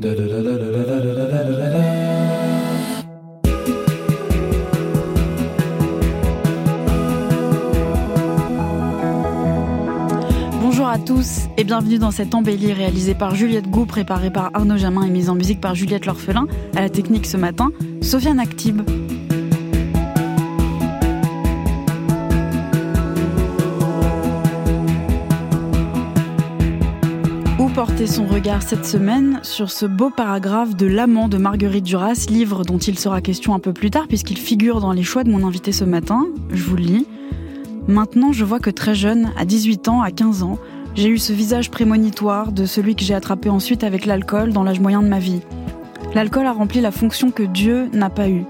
Bonjour à tous et bienvenue dans cette embellie réalisée par Juliette Gou, préparée par Arnaud Jamin et mise en musique par Juliette L'Orphelin. À la technique ce matin, Sofiane Actib. Son regard cette semaine sur ce beau paragraphe de L'amant de Marguerite Duras, livre dont il sera question un peu plus tard puisqu'il figure dans les choix de mon invité ce matin. Je vous le lis. Maintenant, je vois que très jeune, à 18 ans, à 15 ans, j'ai eu ce visage prémonitoire de celui que j'ai attrapé ensuite avec l'alcool dans l'âge moyen de ma vie. L'alcool a rempli la fonction que Dieu n'a pas eue.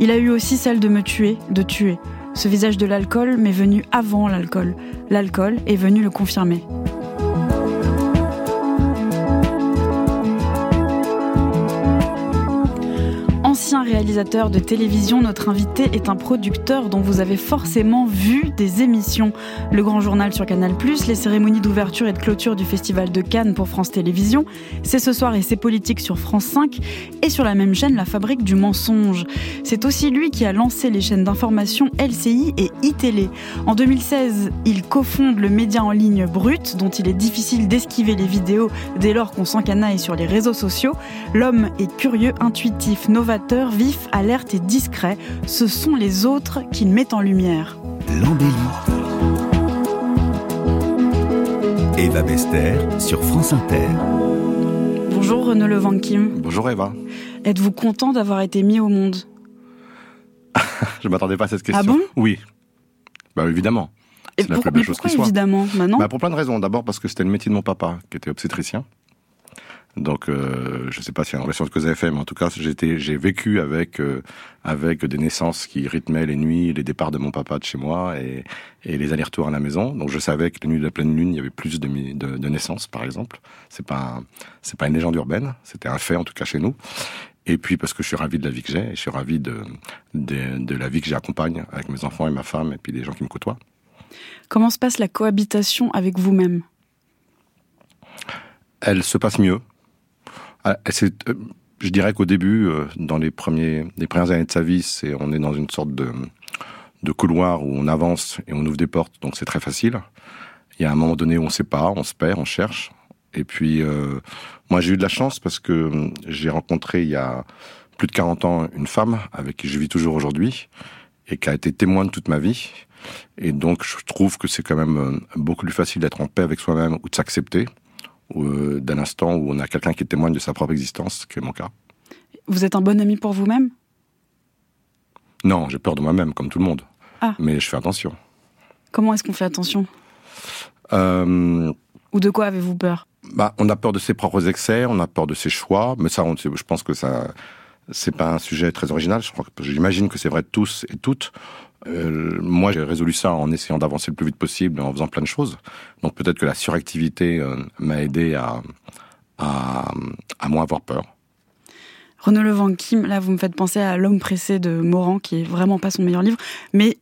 Il a eu aussi celle de me tuer, de tuer. Ce visage de l'alcool m'est venu avant l'alcool. L'alcool est venu le confirmer. Réalisateur de télévision, notre invité est un producteur dont vous avez forcément vu des émissions. Le Grand Journal sur Canal+, les cérémonies d'ouverture et de clôture du Festival de Cannes pour France Télévisions, C'est ce soir et c'est politique sur France 5 et sur la même chaîne La Fabrique du mensonge. C'est aussi lui qui a lancé les chaînes d'information LCI et iTélé. En 2016, il cofonde le média en ligne Brut, dont il est difficile d'esquiver les vidéos dès lors qu'on s'encanaille sur les réseaux sociaux. L'homme est curieux, intuitif, novateur vif, alerte et discret. Ce sont les autres qu'il met en lumière. L'embellie. Eva Bester sur France Inter. Bonjour Renaud Levanquim. Bonjour Eva. Êtes-vous content d'avoir été mis au monde? Je m'attendais pas à cette question. Ah bon? Oui. Bah évidemment. Et C'est la pour- plus belle mais chose pourquoi qui soit. évidemment? Maintenant? Bah, pour plein de raisons. D'abord parce que c'était le métier de mon papa, qui était obstétricien. Donc, euh, je sais pas si une relation de cause à effet, mais en tout cas, j'ai vécu avec euh, avec des naissances qui rythmaient les nuits, les départs de mon papa de chez moi et, et les allers-retours à la maison. Donc, je savais que les nuits de la pleine lune, il y avait plus de, mi- de, de naissances, par exemple. C'est pas c'est pas une légende urbaine, c'était un fait en tout cas chez nous. Et puis parce que je suis ravi de la vie que j'ai, et je suis ravi de, de de la vie que j'accompagne avec mes enfants et ma femme et puis des gens qui me côtoient. Comment se passe la cohabitation avec vous-même? Elle se passe mieux. Ah, elle s'est- euh, je dirais qu'au début, euh, dans les premiers, les premières années de sa vie, c'est on est dans une sorte de, de couloir où on avance et on ouvre des portes, donc c'est très facile. Il y a un moment donné où on ne sait pas, on se perd, on cherche. Et puis, euh, moi, j'ai eu de la chance parce que euh, j'ai rencontré il y a plus de 40 ans une femme avec qui je vis toujours aujourd'hui et qui a été témoin de toute ma vie. Et donc, je trouve que c'est quand même euh, beaucoup plus facile d'être en paix avec soi-même ou de s'accepter euh, d'un instant où on a quelqu'un qui témoigne de sa propre existence, qui est mon cas. Vous êtes un bon ami pour vous-même? Non, j'ai peur de moi-même, comme tout le monde. Ah. Mais je fais attention. Comment est-ce qu'on fait attention? Euh, Ou de quoi avez-vous peur? Bah, on a peur de ses propres excès, on a peur de ses choix, mais ça, on, je pense que ça, c'est pas un sujet très original. Je que j'imagine que c'est vrai de tous et toutes. Euh, moi, j'ai résolu ça en essayant d'avancer le plus vite possible, en faisant plein de choses. Donc peut-être que la suractivité euh, m'a aidé à, à, à moins avoir peur. Renaud Levanquim, là vous me faites penser à L'homme pressé de Morand, qui est vraiment pas son meilleur livre, mais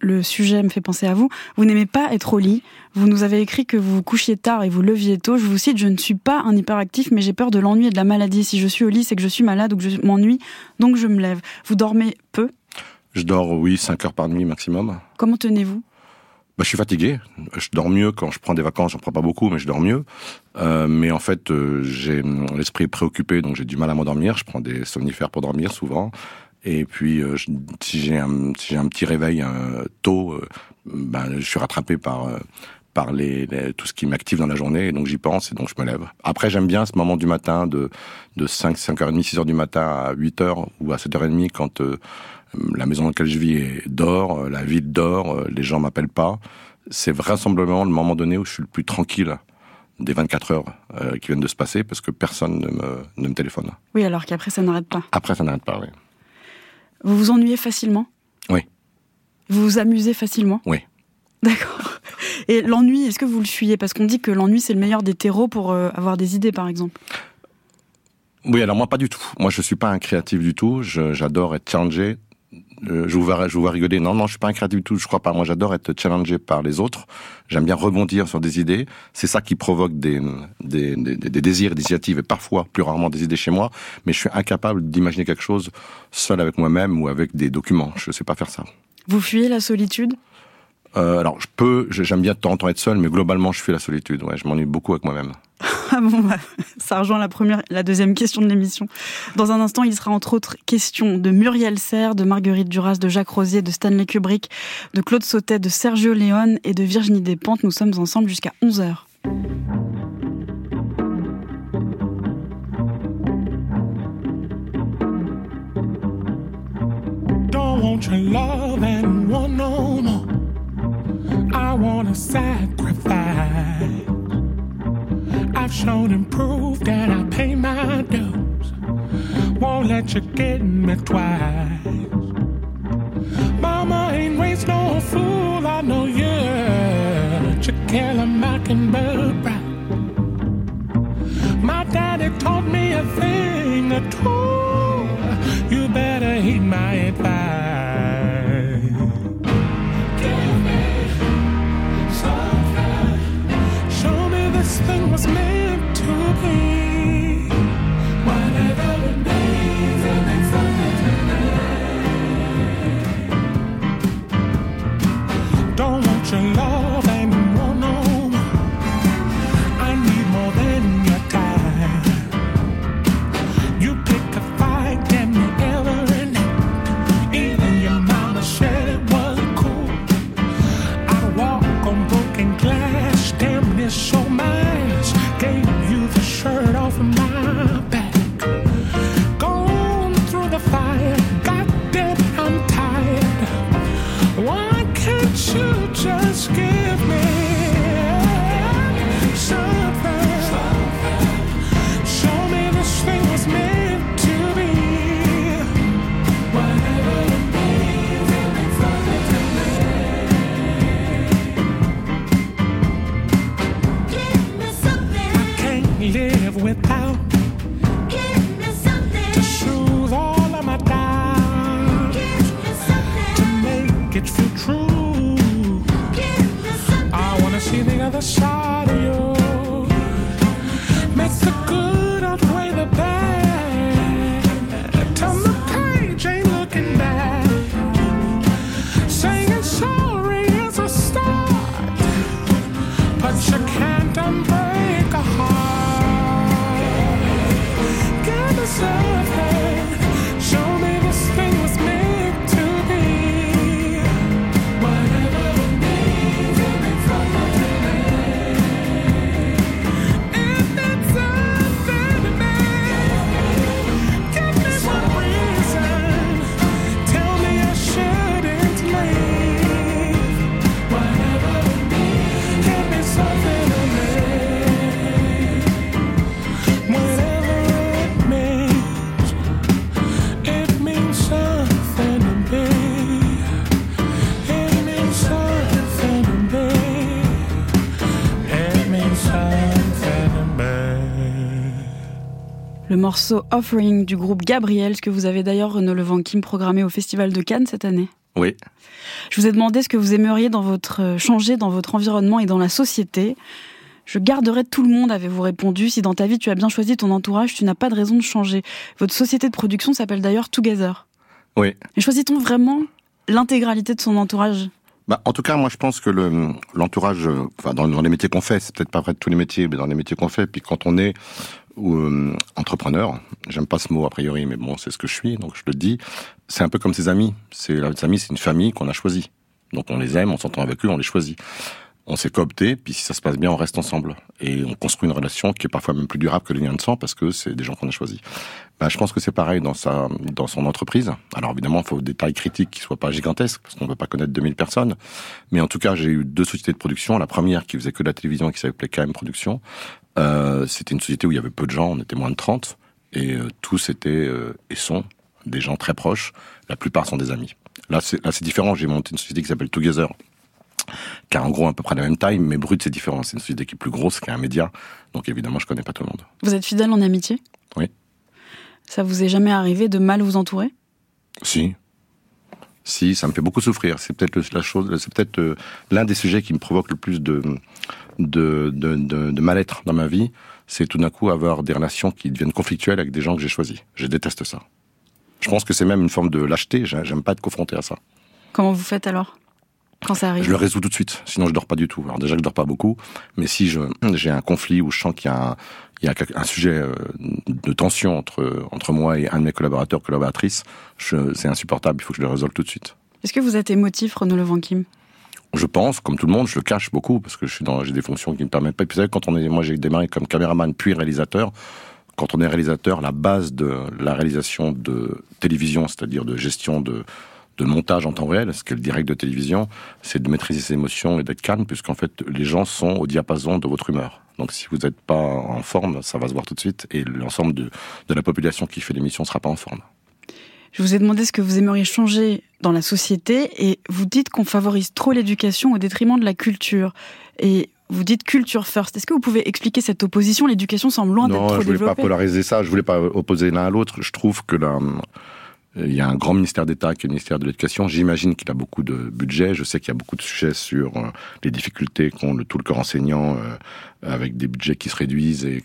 le sujet me fait penser à vous. Vous n'aimez pas être au lit. Vous nous avez écrit que vous vous couchiez tard et vous leviez tôt. Je vous cite, je ne suis pas un hyperactif, mais j'ai peur de l'ennui et de la maladie. Si je suis au lit, c'est que je suis malade ou que je m'ennuie, donc je me lève. Vous dormez peu? Je dors, oui, 5 heures par nuit maximum. Comment tenez-vous? Bah, je suis fatigué. Je dors mieux quand je prends des vacances. J'en prends pas beaucoup, mais je dors mieux. Euh, mais en fait, euh, j'ai l'esprit préoccupé, donc j'ai du mal à m'endormir. Je prends des somnifères pour dormir souvent. Et puis, euh, je- si j'ai un, si j'ai un petit réveil euh, tôt, ben, je suis rattrapé par euh, par les, les- tout ce qui m'active dans la journée. Et donc j'y pense et donc je me lève. Après, j'aime bien ce moment du matin de de 5 5h30, 6h du matin à 8h ou à 7h30 quand euh, la maison dans laquelle je vis dort, la ville dort, les gens m'appellent pas. C'est vraisemblablement le moment donné où je suis le plus tranquille des 24 heures euh, qui viennent de se passer parce que personne ne me, ne me téléphone. Oui, alors qu'après ça n'arrête pas. Après, ça n'arrête pas, oui. Vous vous ennuyez facilement Oui. Vous vous amusez facilement Oui. D'accord. Et l'ennui, est-ce que vous le fuyez? Parce qu'on dit que l'ennui, c'est le meilleur des terreaux pour euh, avoir des idées, par exemple. Oui, alors moi, pas du tout. Moi, je suis pas un créatif du tout. Je- J'adore être challengé euh, je vous vois, vous rigoler. Non, non, je suis pas un du tout. Je crois pas. Moi, j'adore être challengé par les autres. J'aime bien rebondir sur des idées. C'est ça qui provoque des, désirs, des initiatives, et parfois, plus rarement, des idées chez moi. Mais je suis incapable d'imaginer quelque chose seul avec moi-même ou avec des documents. Je sais pas faire ça. Vous fuyez la solitude? Euh, alors, je peux, j'aime bien de temps en temps être seul, mais globalement, je fuis la solitude. Ouais, je m'ennuie beaucoup avec moi-même. Ah bon, bah, ça rejoint la première, la deuxième question de l'émission. Dans un instant, il sera entre autres question de Muriel Serre, de Marguerite Duras, de Jacques Rosier, de Stanley Kubrick, de Claude Sautet, de Sergio Leone et de Virginie Despentes. Nous sommes ensemble jusqu'à 11h. Don't want your love and no more. I want to sacrifice. I've shown and proved that I pay my dues. Won't let you get me twice. Mama ain't raised no fool, I know you. To kill a mockingbird right. My daddy taught me a thing or two. Was meant to be. Morceau Offering du groupe Gabriel, ce que vous avez d'ailleurs Renaud Levanquim programmé au Festival de Cannes cette année. Oui. Je vous ai demandé ce que vous aimeriez dans votre, euh, changer dans votre environnement et dans la société. Je garderai tout le monde, avez-vous répondu. Si dans ta vie tu as bien choisi ton entourage, tu n'as pas de raison de changer. Votre société de production s'appelle d'ailleurs Together. Oui. Et choisit-on vraiment l'intégralité de son entourage? Bah, en tout cas, moi, je pense que le, l'entourage, euh, enfin, dans, dans les métiers qu'on fait, c'est peut-être pas vrai de tous les métiers, mais dans les métiers qu'on fait, puis quand on est euh, entrepreneur, j'aime pas ce mot a priori, mais bon, c'est ce que je suis, donc je le dis, c'est un peu comme ses amis. C'est, les amis, c'est une famille qu'on a choisie. Donc on les aime, on s'entend avec eux, on les choisit. On s'est coopté, puis si ça se passe bien, on reste ensemble. Et on construit une relation qui est parfois même plus durable que le lien de sang, parce que c'est des gens qu'on a choisis. Ben, je pense que c'est pareil dans sa, dans son entreprise. Alors évidemment, il faut des tailles critiques qui soient pas gigantesques, parce qu'on ne peut pas connaître 2000 personnes. Mais en tout cas, j'ai eu deux sociétés de production. La première qui faisait que de la télévision, qui s'appelait KM Production. Euh, c'était une société où il y avait peu de gens, on était moins de 30. Et euh, tous étaient, euh, et sont, des gens très proches. La plupart sont des amis. Là, c'est, là, c'est différent. J'ai monté une société qui s'appelle Together, qui a en gros à peu près la même taille, mais brut, c'est différent. C'est une société qui est plus grosse, qui est un média. Donc évidemment, je connais pas tout le monde. Vous êtes fidèle en amitié? Oui. Ça vous est jamais arrivé de mal vous entourer? Si. Si, ça me fait beaucoup souffrir. C'est peut-être la chose, c'est peut-être l'un des sujets qui me provoque le plus de de, de, de, de mal-être dans ma vie. C'est tout d'un coup avoir des relations qui deviennent conflictuelles avec des gens que j'ai choisis. Je déteste ça. Je pense que c'est même une forme de lâcheté. J'ai- J'aime pas être confronté à ça. Comment vous faites alors? Quand ça arrive? Je le résous tout de suite. Sinon, je dors pas du tout. Alors déjà, je dors pas beaucoup. Mais si je j'ai un conflit où je sens qu'il y a un, il y a un sujet euh, de tension entre entre moi et un de mes collaborateurs collaboratrices, c'est insupportable. Il faut que je le résolve tout de suite. Est-ce que vous êtes émotif, Renaud Levent Kim Je pense, comme tout le monde, je le cache beaucoup parce que je suis dans, j'ai des fonctions qui me permettent pas. Et puis, vous savez, quand on est, moi, j'ai démarré comme caméraman puis réalisateur. Quand on est réalisateur, la base de la réalisation de télévision, c'est-à-dire de gestion de, de montage en temps réel, ce qu'est le direct de télévision, c'est de maîtriser ses émotions et d'être calme, puisqu'en fait, les gens sont au diapason de votre humeur. Donc, si vous n'êtes pas en forme, ça va se voir tout de suite, et l'ensemble de, de la population qui fait l'émission sera pas en forme. Je vous ai demandé ce que vous aimeriez changer dans la société et vous dites qu'on favorise trop l'éducation au détriment de la culture. Et vous dites culture first. Est-ce que vous pouvez expliquer cette opposition? L'éducation semble loin d'être Non, trop je voulais pas développée. polariser ça. Je voulais pas opposer l'un à l'autre. Je trouve que là, il y a un grand ministère d'État qui est le ministère de l'Éducation. J'imagine qu'il a beaucoup de budget. Je sais qu'il y a beaucoup de sujets sur euh, les difficultés qu'ont le, tout le corps enseignant euh, avec des budgets qui se réduisent et,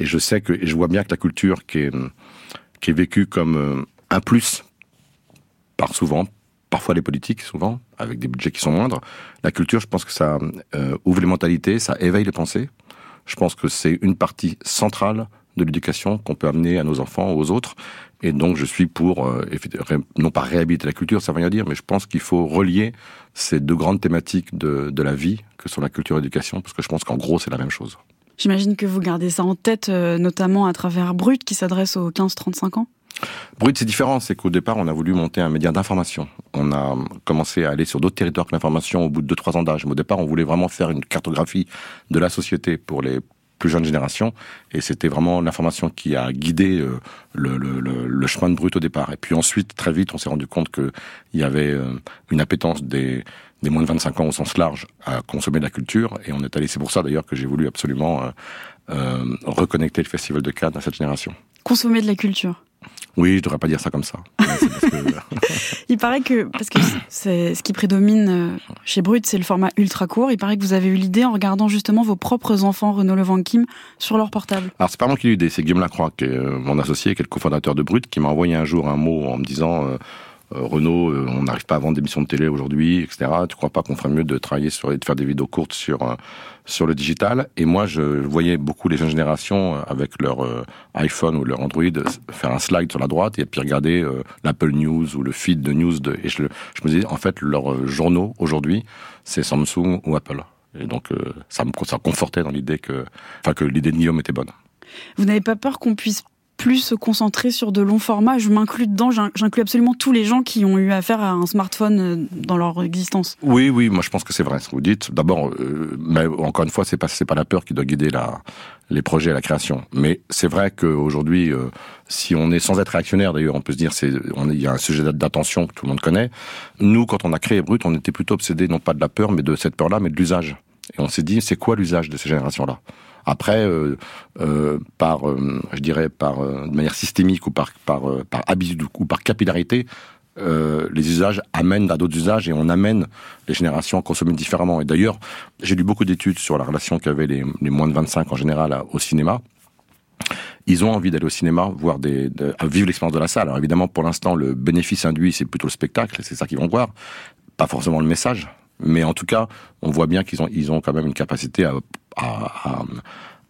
je sais que et je vois bien que la culture qui est qui est vécue comme euh, un plus par souvent, parfois les politiques, souvent, avec des budgets qui sont moindres. La culture, je pense que ça euh, ouvre les mentalités, ça éveille les pensées. Je pense que c'est une partie centrale de l'éducation qu'on peut amener à nos enfants, aux autres. Et donc, je suis pour, euh, non pas réhabiliter la culture, ça veut rien dire, mais je pense qu'il faut relier ces deux grandes thématiques de, de la vie, que sont la culture et l'éducation, parce que je pense qu'en gros, c'est la même chose. J'imagine que vous gardez ça en tête, euh, notamment à travers Brut, qui s'adresse aux 15-35 ans. Brut, c'est différent, c'est qu'au départ, on a voulu monter un média d'information. On a commencé à aller sur d'autres territoires que l'information au bout de 2-3 ans d'âge. Mais au départ, on voulait vraiment faire une cartographie de la société pour les plus jeunes générations. Et c'était vraiment l'information qui a guidé euh, le, chemin de Brut au départ. Et puis ensuite, très vite, on s'est rendu compte qu'il y avait euh, une appétence des, moins de 25 ans au sens large à consommer de la culture. Et on est allé, c'est pour ça d'ailleurs que j'ai voulu absolument euh, reconnecter le Festival de Cannes à cette génération. Consommer de la culture. Oui, je devrais pas dire ça comme ça. Parce que- Il paraît que, parce que c'est ce qui prédomine euh, chez Brut, c'est le format ultra court. Il paraît que vous avez eu l'idée en regardant justement vos propres enfants, Renaud Levent Kim, sur leur portable. Alors c'est pas moi qui l'ai eu l'idée, c'est Guillaume Lacroix, qui est euh, mon associé, qui est le cofondateur de Brut, qui m'a envoyé un jour un mot en me disant euh, euh, Renaud, euh, on n'arrive pas à vendre d'émissions de télé aujourd'hui, etc. Tu crois pas qu'on ferait mieux de travailler sur et de faire des vidéos courtes sur euh, sur le digital? Et moi, je voyais beaucoup les jeunes générations avec leur iPhone ou leur Android faire un slide sur la droite et puis regarder l'Apple News ou le feed de news de et je, me disais en fait leurs journaux aujourd'hui, c'est Samsung ou Apple. Et donc ça me ça confortait dans l'idée que enfin que l'idée de Guillaume était bonne. Vous n'avez pas peur qu'on puisse plus se concentrer sur de longs formats Je m'inclus dedans, j'in- j'inclus absolument tous les gens qui ont eu affaire à un smartphone euh, dans leur existence. Oui, oui, moi je pense que c'est vrai ce que vous dites. D'abord, euh, mais encore une fois, c'est pas pas la peur qui doit guider les projets et la création. Mais c'est vrai qu'aujourd'hui, euh, si on est sans être réactionnaire, d'ailleurs, on peut se dire c'est il y a un sujet d'attention que tout le monde connaît. Nous, quand on a créé Brut, on était plutôt obsédé non pas de la peur, mais de cette peur-là, mais de l'usage. Et on s'est dit, c'est quoi l'usage de ces générations-là? Après, euh, euh, par, euh, je dirais, par de manière systémique ou par par par habitude ou par capillarité, les usages amènent à d'autres usages et on amène les générations à consommer différemment. Et d'ailleurs, j'ai lu beaucoup d'études sur la relation qu'avaient les, les moins de 25 en général au cinéma. Ils ont envie d'aller au cinéma, voir des, vivre l'expérience de la salle. Alors évidemment, pour l'instant, le bénéfice induit, c'est plutôt le spectacle, c'est ça qu'ils vont voir, pas forcément le message. Mais en tout cas, on voit bien qu'ils ont, ils ont quand même une capacité à, à, à,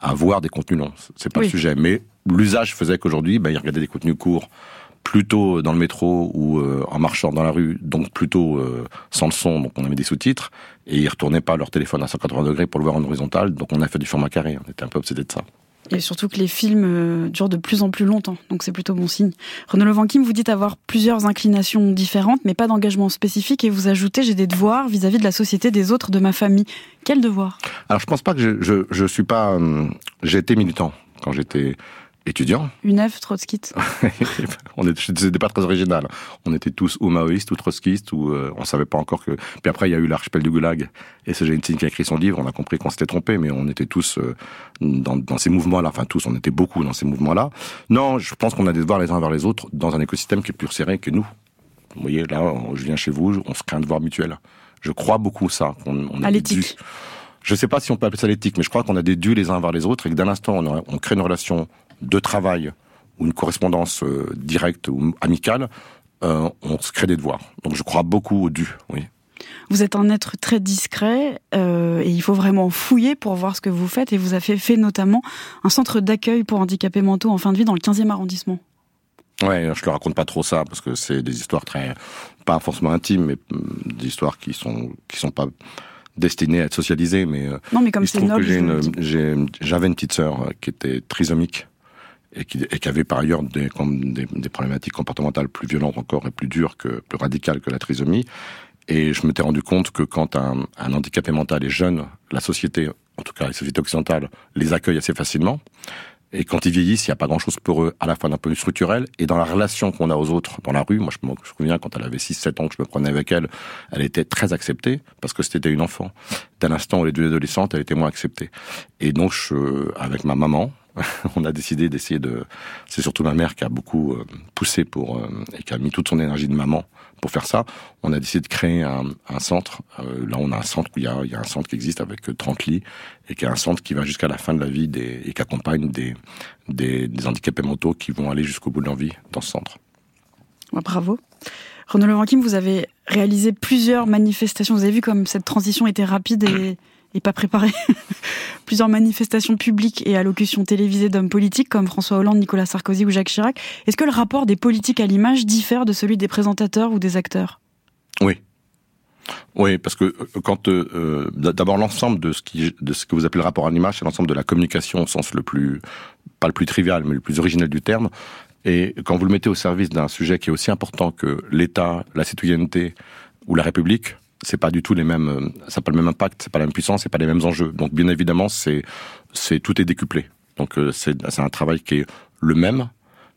à voir des contenus longs. C'est pas Oui. le sujet. Mais l'usage faisait qu'aujourd'hui, ben, ils regardaient des contenus courts plutôt dans le métro ou euh, en marchant dans la rue, donc plutôt euh, sans le son, donc on avait des sous-titres, et ils retournaient pas leur téléphone à 180 degrés pour le voir en horizontal, donc on a fait du format carré, on était un peu obsédé de ça. Et surtout que les films euh, durent de plus en plus longtemps, donc c'est plutôt bon signe. Renaud Levent Kim, vous dites avoir plusieurs inclinations différentes, mais pas d'engagement spécifique, et vous ajoutez j'ai des devoirs vis-à-vis de la société des autres de ma famille. Quel devoir Alors je pense pas que je, je, suis pas, j'ai été militant quand j'étais étudiant. UNEF, trotskite. on était, c'était pas très original. On était tous ou maoïstes ou trotskistes ou euh, on savait pas encore que. Puis après il y a eu l'archipel du Goulag et c'est Solzhenitsyn qui a écrit son livre. On a compris qu'on s'était trompé, mais on était tous euh, dans, dans ces mouvements-là. Enfin tous, on était beaucoup dans ces mouvements-là. Non, je pense qu'on a des devoirs les uns vers les autres dans un écosystème qui est plus serré que nous. Vous voyez, là, on- je viens chez vous, on se crée un devoir mutuel. Je crois beaucoup ça. on a À l'éthique. Je sais pas si on peut appeler ça l'éthique, mais je crois qu'on a des dus les uns vers les autres et que d'un instant, on crée une relation de travail ou une correspondance euh, directe ou amicale, euh, on se crée des devoirs. Donc je crois beaucoup aux dus, oui. Vous êtes un être très discret euh, et il faut vraiment fouiller pour voir ce que vous faites. Et vous avez fait notamment un centre d'accueil pour handicapés mentaux en fin de vie dans le 15e arrondissement. Ouais, je le raconte pas trop ça parce que c'est des histoires très pas forcément intimes, mais hum, des histoires qui sont qui sont pas destinées à être socialisées. Mais Non, mais comme c'est noble. une, j'avais une petite sœur qui était trisomique et qui, et qui avait par ailleurs des, des, des problématiques comportementales plus violentes encore et plus dures que plus radicales que la trisomie. Et je m'étais rendu compte que quand un, un handicapé mental est jeune, la société, en tout cas les sociétés occidentales, les accueille assez facilement. Et quand ils vieillissent, il n'y a pas grand-chose pour eux, à la fois d'un point de vue structurel et dans la relation qu'on a aux autres dans la rue. Moi, je me souviens quand elle avait 6-7 ans que je me prenais avec elle, elle était très acceptée parce que c'était une enfant. Dès l'instant où elle est devenue adolescente, elle était moins acceptée. Et donc, je, avec ma maman, on a décidé d'essayer de... C'est surtout ma mère qui a beaucoup euh, poussé pour euh, et qui a mis toute son énergie de maman pour faire ça. On a décidé de créer un, centre. Euh, là, on a un centre où il y a, un centre qui existe avec euh, 30 lits et qui est un centre qui va jusqu'à la fin de la vie et qui accompagne des, des, handicapés mentaux qui vont aller jusqu'au bout de leur vie dans ce centre. Ouais, bravo. Renaud Levanquim, vous avez réalisé plusieurs manifestations. Vous avez vu comme cette transition était rapide et, et pas préparée. plusieurs manifestations publiques et allocutions télévisées d'hommes politiques comme François Hollande, Nicolas Sarkozy ou Jacques Chirac. Est-ce que le rapport des politiques à l'image diffère de celui des présentateurs ou des acteurs? Oui. Oui, parce que euh, quand euh, euh, d'abord l'ensemble de ce que vous appelez le rapport à l'image, c'est l'ensemble de la communication au sens le plus pas le plus trivial, mais le plus originel du terme. Et quand vous le mettez au service d'un sujet qui est aussi important que l'État, la citoyenneté ou la République, c'est pas du tout les mêmes, euh, ça n'a pas le même impact, c'est pas la même puissance, c'est pas les mêmes enjeux. Donc bien évidemment, c'est c'est tout est décuplé. Donc euh, c'est c'est un travail qui est le même,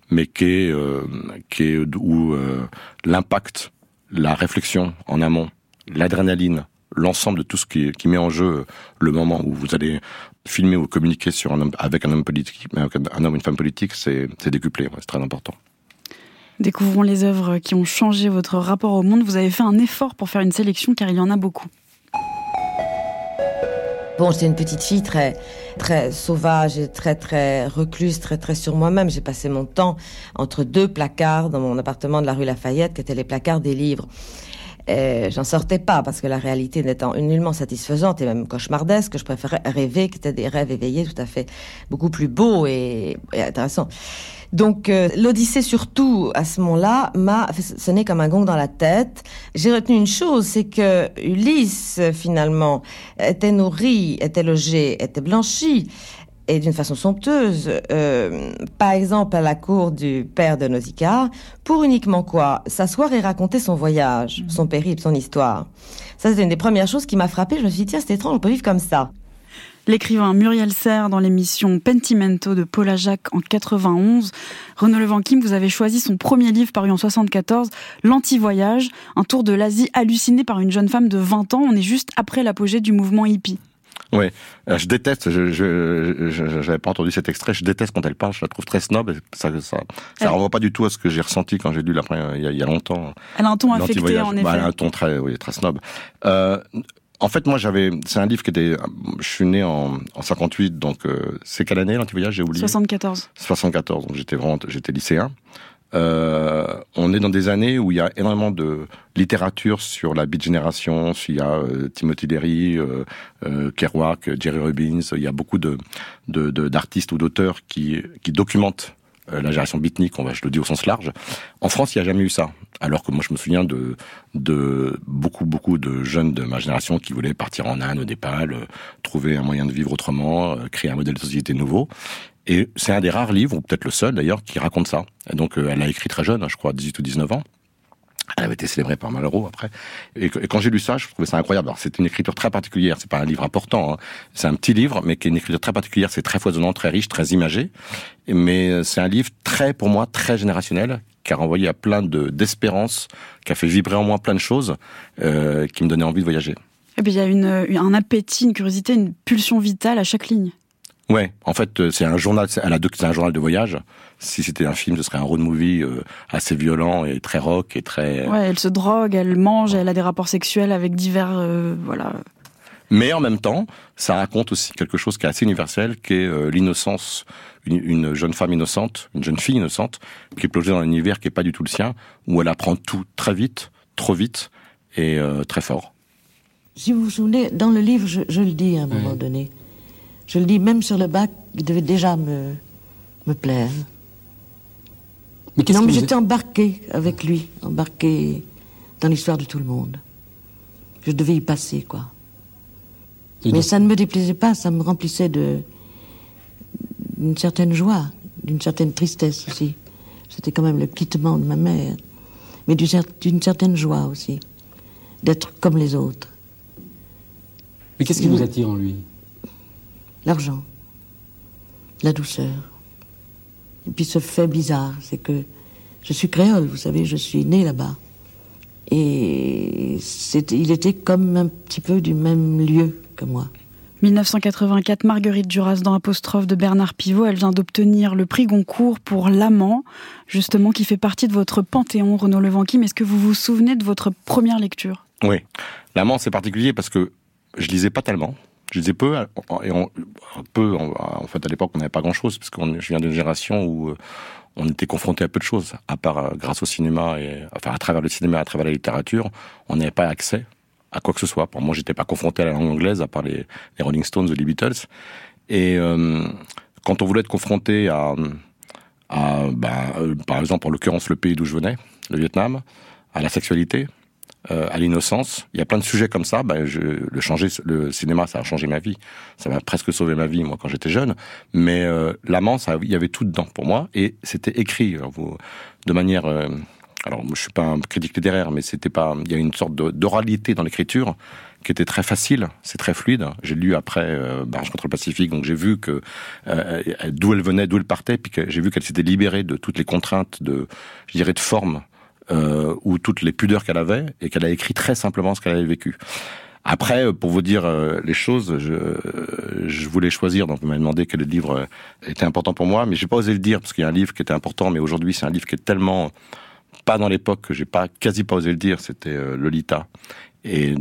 mais qui est euh, qui est où euh, l'impact, la réflexion en amont, l'adrénaline, l'ensemble de tout ce qui, qui met en jeu le moment où vous allez filmer ou communiquer sur un homme, avec un homme politique, un homme ou une femme politique, c'est c'est décuplé, c'est très important. Découvrons les œuvres qui ont changé votre rapport au monde. Vous avez fait un effort pour faire une sélection car il y en a beaucoup. Bon, j'étais une petite fille très, très sauvage et très, très recluse, très, très sur moi-même. J'ai passé mon temps entre deux placards dans mon appartement de la rue Lafayette, qui étaient les placards des livres. Et J'en sortais pas parce que la réalité n'étant nullement satisfaisante et même cauchemardesque, je préférais rêver, qui étaient des rêves éveillés tout à fait beaucoup plus beaux et, intéressants. Donc euh, l'Odyssée surtout à ce moment-là m'a sonner comme un gong dans la tête. J'ai retenu une chose, c'est que Ulysse finalement était nourri, était logé, était blanchi et d'une façon somptueuse, euh, par exemple à la cour du père de Nausicaa, pour uniquement quoi? S'asseoir et raconter son voyage, son périple, son histoire. Ça, c'était une des premières choses qui m'a frappée. Je me suis dit, tiens, c'est étrange, on peut vivre comme ça. L'écrivain Muriel Serre dans l'émission Pentimento de Paula Jacques en 91. Renaud Levanquim, vous avez choisi son premier livre paru en 74, L'Anti-Voyage, un tour de l'Asie halluciné par une jeune femme de 20 ans. On est juste après l'apogée du mouvement hippie. Ouais, Euh, je déteste. Je, je, je- j'avais pas entendu cet extrait. Je déteste quand elle parle. Je la trouve très snob. et Ça, ça, ça Elle- renvoie pas du tout à ce que j'ai ressenti quand j'ai lu la première, il y a, il y a longtemps. Elle a un ton affecté en Bah, effet. elle a un ton très, oui, très snob. Euh, en fait, moi, j'avais. C'est un livre qui était. Je suis né en, en 58, donc euh, c'est quelle année l'anti-voyage? J'ai oublié. 74. 74, donc j'étais vraiment, j'étais lycéen. Euh, on est dans des années où il y a énormément de littérature sur la beat génération. Il y a euh, Timothy Leary, euh, euh, Kerouac, Jerry Robbins. Il y a beaucoup de de- de- d'artistes ou d'auteurs qui qui documentent euh, la génération beatnik. On va, je le dis au sens large. En France, il n'y a jamais eu ça. Alors que moi, je me souviens de beaucoup beaucoup de jeunes de ma génération qui voulaient partir en Inde, au Népal, euh, trouver un moyen de vivre autrement, euh, créer un modèle de société nouveau. Et c'est un des rares livres, ou peut-être le seul d'ailleurs, qui raconte ça. Et donc, elle l'a écrit très jeune, hein, je crois, 18 ou 19 ans. Elle avait été célébrée par Malraux après. Et, quand j'ai lu ça, je trouvais ça incroyable. C'est une écriture très particulière. C'est pas un livre important. hein. C'est un petit livre, mais qui est une écriture très particulière. C'est très foisonnant, très riche, très imagé. Mais euh, c'est un livre très, pour moi, très générationnel, qui a renvoyé à plein de d'espérance, qui a fait vibrer en moi plein de choses, euh, qui me donnaient envie de voyager. Et puis il y a un appétit, une curiosité, une pulsion vitale à chaque ligne. Ouais, en fait, euh, c'est un journal, c'est elle a deux- c'est un journal de voyage. Si c'était un film, ce serait un road movie euh, assez violent et très rock et très. Ouais, elle se drogue, elle mange, elle a des rapports sexuels avec divers, euh, voilà. Mais en même temps, ça raconte aussi quelque chose qui est assez universel, qui est euh, l'innocence. Une, une jeune femme innocente, une jeune fille innocente, qui est plongée dans un univers qui est pas du tout le sien, où elle apprend tout très vite, trop vite et euh, très fort. Si vous vous souvenez, dans le livre, je, je le dis à un moment donné. Je le dis même sur le bac, il devait déjà me, me plaire. Mais Non, mais j'étais embarqué avec lui, embarqué dans l'histoire de tout le monde. Je devais y passer, quoi. Mais ça ne me déplaisait pas, ça me remplissait de d'une certaine joie, d'une certaine tristesse aussi. C'était quand même le quittement de ma mère, mais d'une certaine joie aussi, d'être comme les autres. Mais qu'est-ce qui vous attire en lui? L'argent, la douceur. Et puis ce fait bizarre, c'est que je suis créole, vous savez, je suis né là-bas. Et c'était- il était comme un petit peu du même lieu que moi. 1984, Marguerite Duras dans Apostrophe de Bernard Pivot, elle vient d'obtenir le prix Goncourt pour L'amant, justement, qui fait partie de votre panthéon, Renaud Levanqui. Mais est-ce que vous vous souvenez de votre première lecture? Oui. L'amant, c'est particulier parce que je lisais pas tellement. Je lisais peu, et on, peu, en fait, à l'époque, on n'avait pas grand-chose, parce que je viens d'une génération où euh, on était confronté à peu de choses, à part euh, grâce au cinéma, et, enfin, à travers le cinéma, à travers la littérature, on n'avait pas accès à quoi que ce soit. Pour moi, j'étais pas confronté à la langue anglaise, à part les, les Rolling Stones ou les Beatles. Et euh, quand on voulait être confronté à, à bah, euh, par exemple, en l'occurrence, le pays d'où je venais, le Vietnam, à la sexualité, euh, à l'innocence. Il y a plein de sujets comme ça. Ben, je, le changer, le cinéma, ça a changé ma vie. Ça m'a presque sauvé ma vie, moi, quand j'étais jeune. Mais euh, l'amant, ça, il y avait tout dedans pour moi, et c'était écrit euh, vous, de manière. euh, alors, je suis pas un critique littéraire, mais c'était pas. Il y a une sorte d'oralité dans l'écriture qui était très facile, c'est très fluide. J'ai lu après euh, Barrage contre le Pacifique, donc j'ai vu que euh, d'où elle venait, d'où elle partait, puis j'ai vu qu'elle s'était libérée de toutes les contraintes de, je dirais, de forme euh, ou toutes les pudeurs qu'elle avait et qu'elle a écrit très simplement ce qu'elle avait vécu. Après, euh, pour vous dire euh, les choses, je, euh, je voulais choisir, donc vous m'avez demandé quel livre était important pour moi, mais j'ai pas osé le dire parce qu'il y a un livre qui était important, mais aujourd'hui c'est un livre qui est tellement pas dans l'époque que j'ai pas quasi pas osé le dire, c'était Lolita. Et,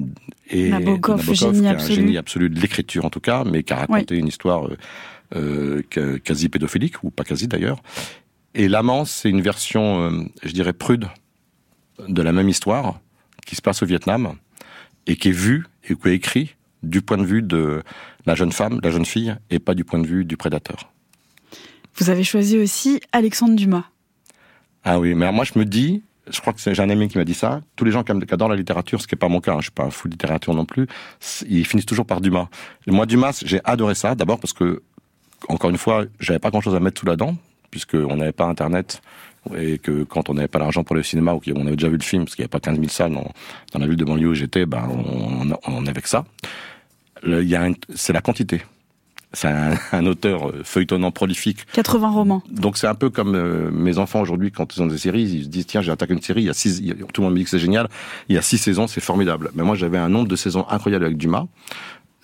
et Nabokov, qui génie est un absolu. génie absolu de l'écriture en tout cas, mais qui a raconté une histoire quasi pédophilique, ou pas quasi d'ailleurs. Et L'amant, c'est une version, je dirais, prude de la même histoire qui se passe au Vietnam et qui est vue et qui est écrit du point de vue de la jeune femme, la jeune fille, et pas du point de vue du prédateur. Vous avez choisi aussi Alexandre Dumas. Ah oui, mais alors moi je me dis, je crois que c'est- j'ai un ami qui m'a dit ça, tous les gens qui adorent la littérature, ce qui n'est pas mon cas, hein, je suis pas un fou de littérature non plus, ils finissent toujours par Dumas. Et moi Dumas, j'ai adoré ça, d'abord parce que, encore une fois, j'avais pas grand chose à mettre sous la dent, puisqu'on n'avait pas Internet, et que quand on n'avait pas l'argent pour le cinéma, ou qu'on avait déjà vu le film, parce qu'il n'y avait pas 15 000 salles dans, dans la ville de banlieue où j'étais, ben, on, on avait que ça. A C'est la quantité. C'est un, un auteur euh, feuilletonnant prolifique 80 romans. donc c'est un peu comme euh, mes enfants aujourd'hui quand ils ont des séries, ils se disent tiens j'ai attaqué une série, il y a six, il y a- tout le monde me dit que c'est génial, il y a six saisons, c'est formidable. Mais moi j'avais un nombre de saisons incroyable avec Dumas.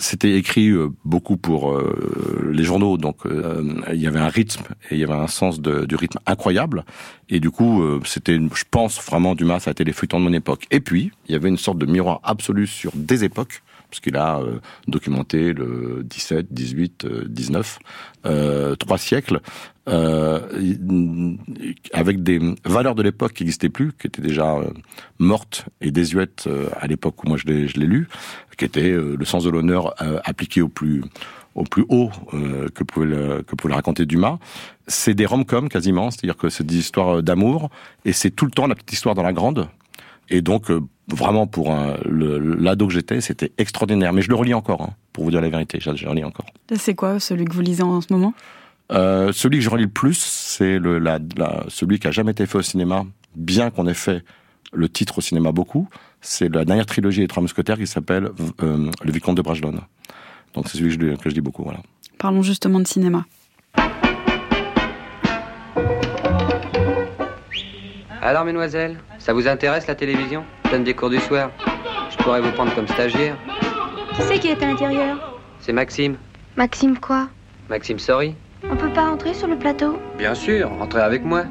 C'était écrit euh, beaucoup pour euh, les journaux, donc euh, il y avait un rythme et il y avait un sens de- du rythme incroyable. Et du coup, euh, c'était, je pense vraiment, Dumas, ça a été les feuilletons de mon époque. Et puis, il y avait une sorte de miroir absolu sur des époques, parce qu'il a euh, documenté le 17, 18, euh, 19, euh, trois siècles, euh, il- avec des valeurs de l'époque qui n'existaient plus, qui étaient déjà euh, mortes et désuètes à l'époque où moi je l'ai, lu, qui était le sens de l'honneur appliqué au plus au plus haut que pouvait que pouvait le raconter Dumas. C'est des rom-coms quasiment, c'est-à-dire que c'est des histoires d'amour et c'est tout le temps la petite histoire dans la grande. Et donc euh, vraiment pour un- le- l'ado que j'étais, c'était extraordinaire. Mais je le relis encore, hein, pour vous dire la vérité, je, je le relis encore. C'est quoi celui que vous lisez en ce moment? Euh, celui que je relis le plus, c'est le, la, la- celui qui a jamais été fait au cinéma, bien qu'on ait fait le titre au cinéma beaucoup. C'est la dernière trilogie des Trois Mousquetaires qui s'appelle euh, Le Vicomte de Bragelonne. Donc c'est celui que je, que je lis beaucoup. Voilà. Parlons justement de cinéma. Alors, mesdemoiselles, ça vous intéresse la télévision? Je donne des cours du soir. Je pourrais vous prendre comme stagiaire. Qui c'est qui est à l'intérieur? C'est Maxime. Maxime quoi? Maxime Sorry On peut pas entrer sur le plateau? Bien sûr, entrez avec moi.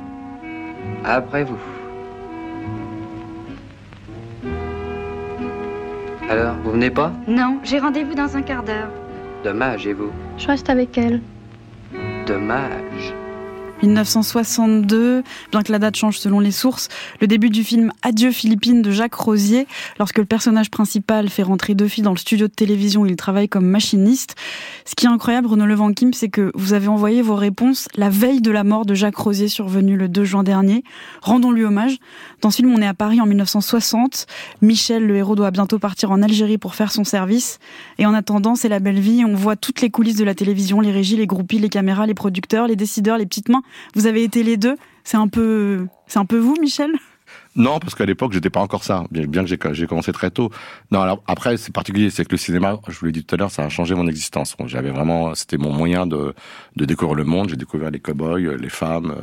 Après vous. Alors, vous venez pas? Non, j'ai rendez-vous dans un quart d'heure. Dommage, et vous? Je reste avec elle. Dommage. 1962, bien que la date change selon les sources, le début du film Adieu Philippines de Jacques Rosier, lorsque le personnage principal fait rentrer deux filles dans le studio de télévision où il travaille comme machiniste. Ce qui est incroyable, Renaud Levanquim, c'est que vous avez envoyé vos réponses la veille de la mort de Jacques Rosier survenue le 2 juin dernier. Rendons-lui hommage. Dans ce film, on est à Paris en 1960. Michel, le héros, doit bientôt partir en Algérie pour faire son service. Et en attendant, c'est la belle vie. On voit toutes les coulisses de la télévision, les régies, les groupies, les caméras, les producteurs, les décideurs, les petites mains. Vous avez été les deux. C'est un peu, c'est un peu vous, Michel? Non, parce qu'à l'époque, j'étais pas encore ça, bien, que j'ai- commencé très tôt. Non, après, c'est particulier, c'est que le cinéma, je vous l'ai dit tout à l'heure, ça a changé mon existence. J'avais vraiment, c'était mon moyen de, découvrir le monde. J'ai découvert les cow-boys, les femmes,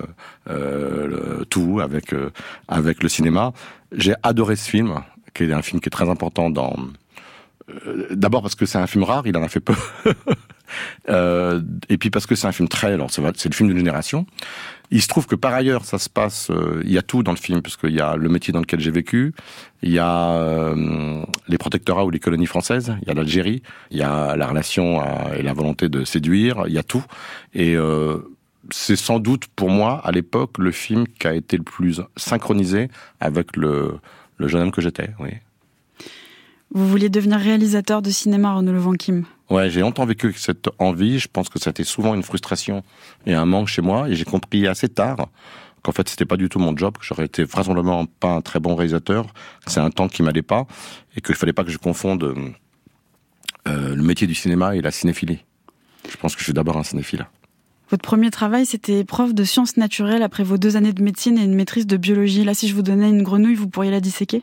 euh, le- tout avec euh, avec le cinéma. J'ai adoré ce film, qui est un film qui est très important dans. euh, D'abord parce que c'est un film rare, il en a fait peu. Euh, et puis parce que c'est un film très, alors c'est le film d'une génération. Il se trouve que par ailleurs, ça se passe, euh, il y a tout dans le film, puisqu'il y a le métier dans lequel j'ai vécu, il y a euh, les protectorats ou les colonies françaises, il y a l'Algérie, il y a la relation et la volonté de séduire, il y a tout. Et c'est sans doute pour moi, à l'époque, le film qui a été le plus synchronisé avec le, le jeune homme que j'étais, oui. Vous vouliez devenir réalisateur de cinéma, Renaud Levanquim. Ouais, j'ai longtemps vécu cette envie. Je pense que c'était souvent une frustration et un manque chez moi. Et j'ai compris assez tard qu'en fait, c'était pas du tout mon job, que j'aurais été vraisemblablement pas un très bon réalisateur, que c'est un temps qui m'allait pas et qu'il fallait pas que je confonde euh, le métier du cinéma et la cinéphilie. Je pense que je suis d'abord un cinéphile. Votre premier travail, c'était prof de sciences naturelles après vos deux années de médecine et une maîtrise de biologie. Là, si je vous donnais une grenouille, vous pourriez la disséquer?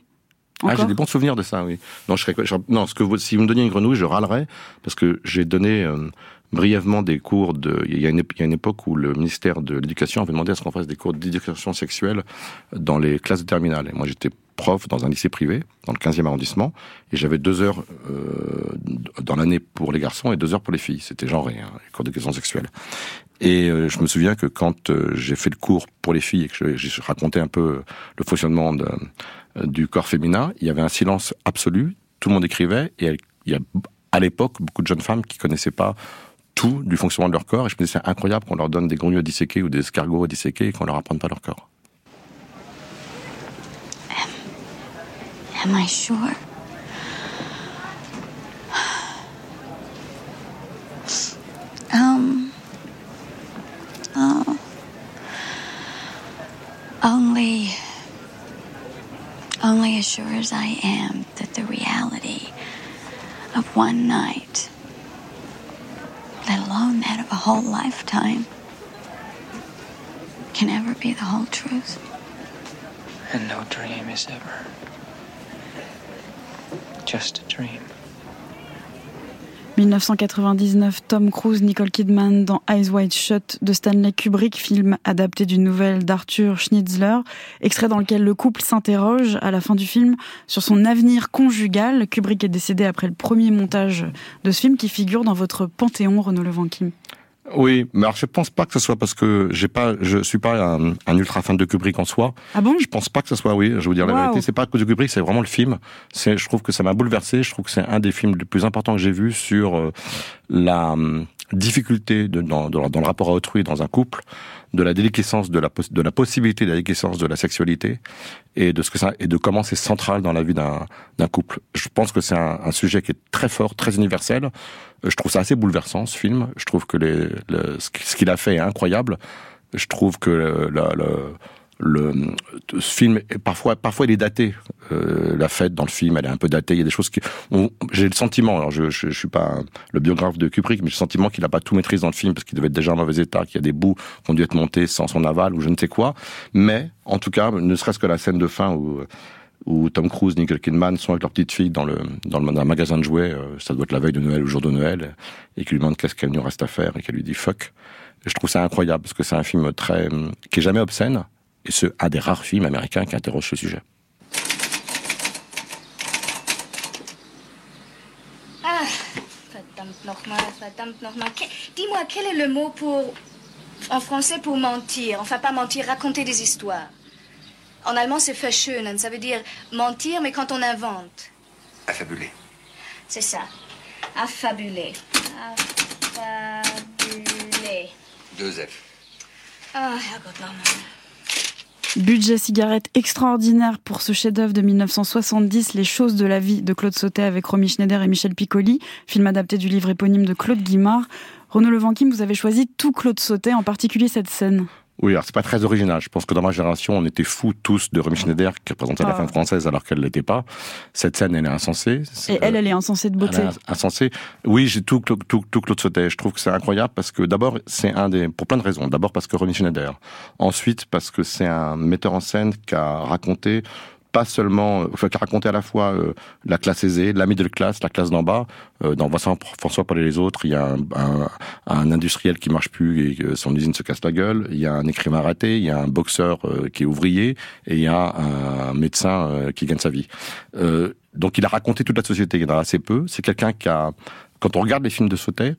Ah, j'ai des bons souvenirs de ça, oui. Non, je serais, je- non, ce que vous, si vous me donniez une grenouille, je râlerais parce que j'ai donné euh, brièvement des cours de. Il y, a une, il y a une époque où le ministère de l'Éducation avait demandé à ce qu'on fasse des cours d'éducation sexuelle dans les classes de terminale. Et moi, j'étais prof dans un lycée privé, dans le 15e arrondissement, et j'avais deux heures euh, dans l'année pour les garçons et deux heures pour les filles. C'était genré, hein, les cours d'éducation sexuelle. Et euh, je me souviens que quand euh, j'ai fait le cours pour les filles et que je racontais un peu le fonctionnement de, du corps féminin, il y avait un silence absolu, tout le monde écrivait, et il y a à l'époque beaucoup de jeunes femmes qui connaissaient pas tout du fonctionnement de leur corps, et je me disais c'est incroyable qu'on leur donne des grenouilles à disséquer ou des escargots à disséquer et qu'on leur apprenne pas leur corps. I sure? Um. Oh. Only. Only as sure as I am that the reality of one night, let alone that of a whole lifetime, can ever be the whole truth. And no dream is ever just a dream. 1999, Tom Cruise, Nicole Kidman dans Eyes Wide Shut de Stanley Kubrick, film adapté d'une nouvelle d'Arthur Schnitzler, extrait dans lequel le couple s'interroge à la fin du film sur son avenir conjugal. Kubrick est décédé après le premier montage de ce film qui figure dans votre panthéon, Renaud Levanquim. Oui, mais alors je pense pas que ce soit parce que j'ai pas, je suis pas un, un ultra fan de Kubrick en soi. Ah bon? Je pense pas que ce soit, oui, je vais vous dire la vérité, c'est pas à cause de Kubrick, c'est vraiment le film. C'est, je trouve que ça m'a bouleversé, je trouve que c'est un des films les plus importants que j'ai vu sur euh, la difficulté dans, le rapport à autrui dans un couple, de la déliquescence de la, de la possibilité de la déliquescence de la sexualité et de ce que ça, et de comment c'est central dans la vie d'un, couple. Je pense que c'est un, sujet qui est très fort, très universel. Euh, Je trouve ça assez bouleversant, ce film. Je trouve que les, le, ce qui- ce qu'il a fait est incroyable. Je trouve que le- ce film parfois parfois il est daté. Euh, la fête dans le film elle est un peu datée. Il y a des choses qui j'ai le sentiment alors je, je, suis pas le biographe de Kubrick mais j'ai le sentiment qu'il a pas tout maîtrisé dans le film parce qu'il devait être déjà en mauvais état qu'il y a des bouts qui ont dû être montés sans son aval ou je ne sais quoi. Mais en tout cas ne serait-ce que la scène de fin où où Tom Cruise, Nicole Kidman sont avec leur petite fille dans le dans le un magasin de jouets, euh, ça doit être la veille de Noël ou le jour de Noël, et qui lui demande qu'est-ce qu'elle nous reste à faire et qu'elle lui dit fuck. Je trouve ça incroyable parce que c'est un film très qui est jamais obscène et c'est un des rares films américains qui interroge ce sujet. Ah, verdammt nochmal, verdammt nochmal. Que- Dis-moi, quel est le mot pour. En français, pour mentir? Enfin, pas mentir, raconter des histoires. En allemand, c'est verschönen. Ça veut dire mentir, mais quand on invente. Affabulé. C'est ça. Affabuler. Affabuler. Deux F. Ah, Herrgott nochmal. Budget cigarette extraordinaire pour ce chef-d'œuvre de 1970, Les choses de la vie de Claude Sautet avec Romy Schneider et Michel Piccoli, film adapté du livre éponyme de Claude Guimard. Renaud Levanquim, vous avez choisi tout Claude Sautet, en particulier cette scène. Oui, alors c'est pas très original. Je pense que dans ma génération, on était fous tous de Romy Schneider qui représentait la Ah. femme française alors qu'elle l'était pas. Cette scène, elle est insensée. Et elle, elle est insensée de beauté. Elle est insensée. Oui, j'ai tout, tout, tout, tout Claude Sautet. Je trouve que c'est incroyable parce que d'abord, c'est un des, pour plein de raisons. D'abord parce que Romy Schneider. Ensuite, parce que c'est un metteur en scène qui a raconté pas seulement, enfin, qui a raconté à la fois euh, la classe aisée, la middle class, la classe d'en bas. Euh, dans Vincent François Paul les autres, il y a un, un, un industriel qui marche plus et son usine se casse la gueule. Il y a un écrivain raté, il y a un boxeur euh, qui est ouvrier et il y a un médecin euh, qui gagne sa vie. Euh, donc il a raconté toute la société, il y en a assez peu. C'est quelqu'un qui a, quand on regarde les films de Sautet,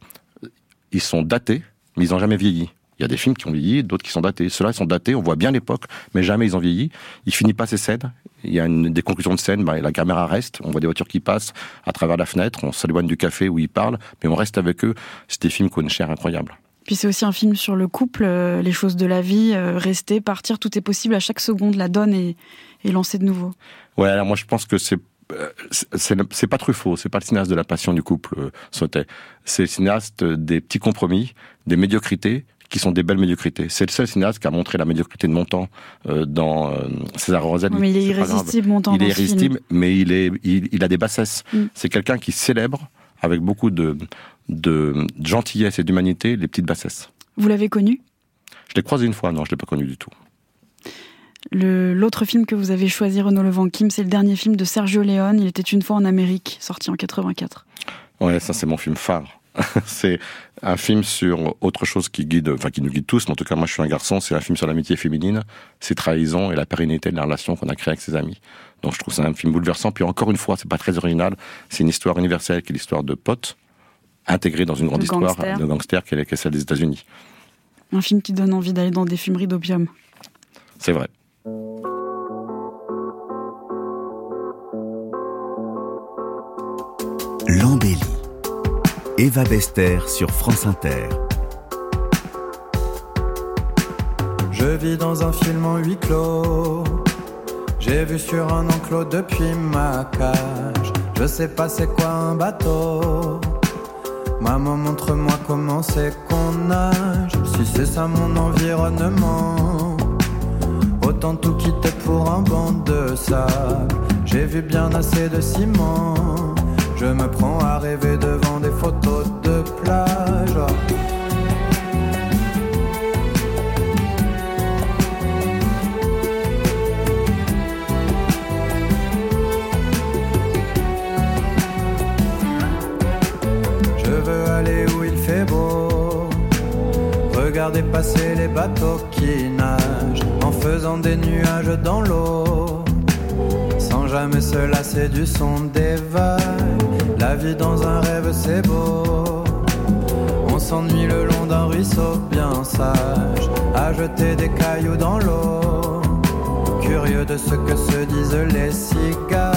ils sont datés, mais ils n'ont jamais vieilli. Il y a des films qui ont vieilli, d'autres qui sont datés. Ceux-là, ils sont datés, on voit bien l'époque, mais jamais ils ont vieilli. Il finit pas ses scènes. Il y a une, des conclusions de scène, bah, la caméra reste, on voit des voitures qui passent à travers la fenêtre, on s'éloigne du café où ils parlent, mais on reste avec eux. C'est des films qui ont une chair incroyable. Puis c'est aussi un film sur le couple, euh, les choses de la vie, euh, rester, partir, tout est possible à chaque seconde, la donne et, et lancer de nouveau. Ouais, alors moi je pense que c'est euh, c'est pas Truffaut, c'est pas le cinéaste de la passion du couple Sautet. C'est le cinéaste des petits compromis, des médiocrités qui sont des belles médiocrités. C'est le seul cinéaste qui a montré la médiocrité de Montand euh, dans euh, César Rosalie. Mais il est grave. irrésistible, Montand, Il est irrésistible, mais il est, il, il a des bassesses. Mm. C'est quelqu'un qui célèbre avec beaucoup de, de gentillesse et d'humanité les petites bassesses. Vous l'avez connu? Je l'ai croisé une fois, non, je l'ai pas connu du tout. L'autre film que vous avez choisi, Renaud Levanquim, c'est le dernier film de Sergio Leone. Il était une fois en Amérique, sorti en 84. Ouais, ça c'est mon film phare. c'est un film sur autre chose qui guide, enfin qui nous guide tous, mais en tout cas moi je suis un garçon, c'est un film sur l'amitié féminine, ses trahisons et la pérennité de la relation qu'on a créée avec ses amis. Donc je trouve que c'est un film bouleversant, puis encore une fois, c'est pas très original, c'est une histoire universelle qui est l'histoire de potes, intégrée dans une grande De histoire gangsters. de gangsters qui est qui est celle des États-Unis. Un film qui donne envie d'aller dans des fumeries d'opium. C'est vrai. L'embellie. Eva Bester sur France Inter. Je vis dans un film en huis clos. J'ai vu sur un enclos depuis ma cage. Je sais pas c'est quoi un bateau. Maman, montre-moi comment c'est qu'on nage. Si c'est ça mon environnement. Autant tout quitter pour un banc de sable. J'ai vu bien assez de ciment. Je me prends à rêver devant des photos de plage. Je veux aller où il fait beau. Regarder passer les bateaux qui nagent en faisant des nuages dans l'eau. Sans jamais se lasser du son des vagues. La vie dans un rêve c'est beau. On s'ennuie le long d'un ruisseau bien sage. À jeter des cailloux dans l'eau. Curieux de ce que se disent les cigales.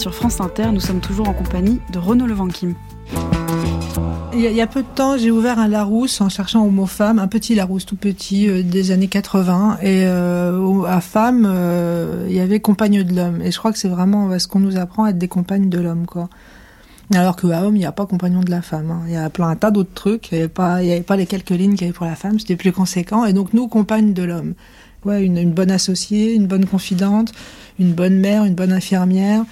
Sur France Inter. Nous sommes toujours en compagnie de Renaud Levanquim. Il y, a, peu de temps, j'ai ouvert un Larousse en cherchant au mot femme, un petit Larousse tout petit euh, des années 80. Et euh, à femme, euh, il y avait compagne de l'homme. Et je crois que c'est vraiment ce qu'on nous apprend à être des compagnes de l'homme, quoi. Alors que à homme, il n'y a pas compagnon de la femme. hein. Il y a plein un tas d'autres trucs. Il n'y avait, pas- les quelques lignes qu'il y avait pour la femme. C'était plus conséquent. Et donc, nous, compagne de l'homme. Ouais, une bonne associée, une bonne confidente, une bonne mère, une bonne infirmière.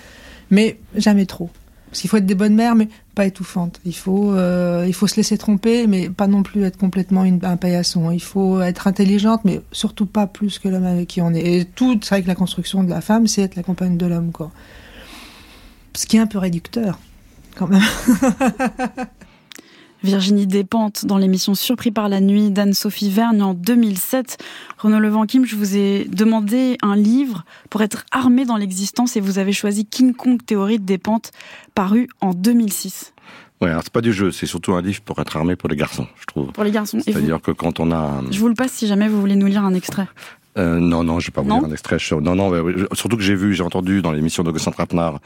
Mais jamais trop. Parce qu'il faut être des bonnes mères, mais pas étouffantes. Il faut, euh, il faut se laisser tromper, mais pas non plus être complètement un paillasson. Il faut être intelligente, mais surtout pas plus que l'homme avec qui on est. Et tout, c'est vrai que la construction de la femme, c'est être la compagne de l'homme, quoi. Ce qui est un peu réducteur, quand même. Virginie Despentes dans l'émission Surpris par la nuit d'Anne-Sophie Vergne en 2007. Renaud Levanquim, je vous ai demandé un livre pour être armé dans l'existence et vous avez choisi King Kong Théorie de Despentes paru en 2006. Ouais, alors c'est pas du jeu, c'est surtout un livre pour être armé pour les garçons, je trouve. Pour les garçons. Vous C'est-à-dire que quand on a... Je vous le passe si jamais vous voulez nous lire un extrait. Euh, non, non, je vais pas vous Non lire un extrait. je- Non, non, surtout que j'ai vu, j'ai entendu dans l'émission d'Augustin Trapenard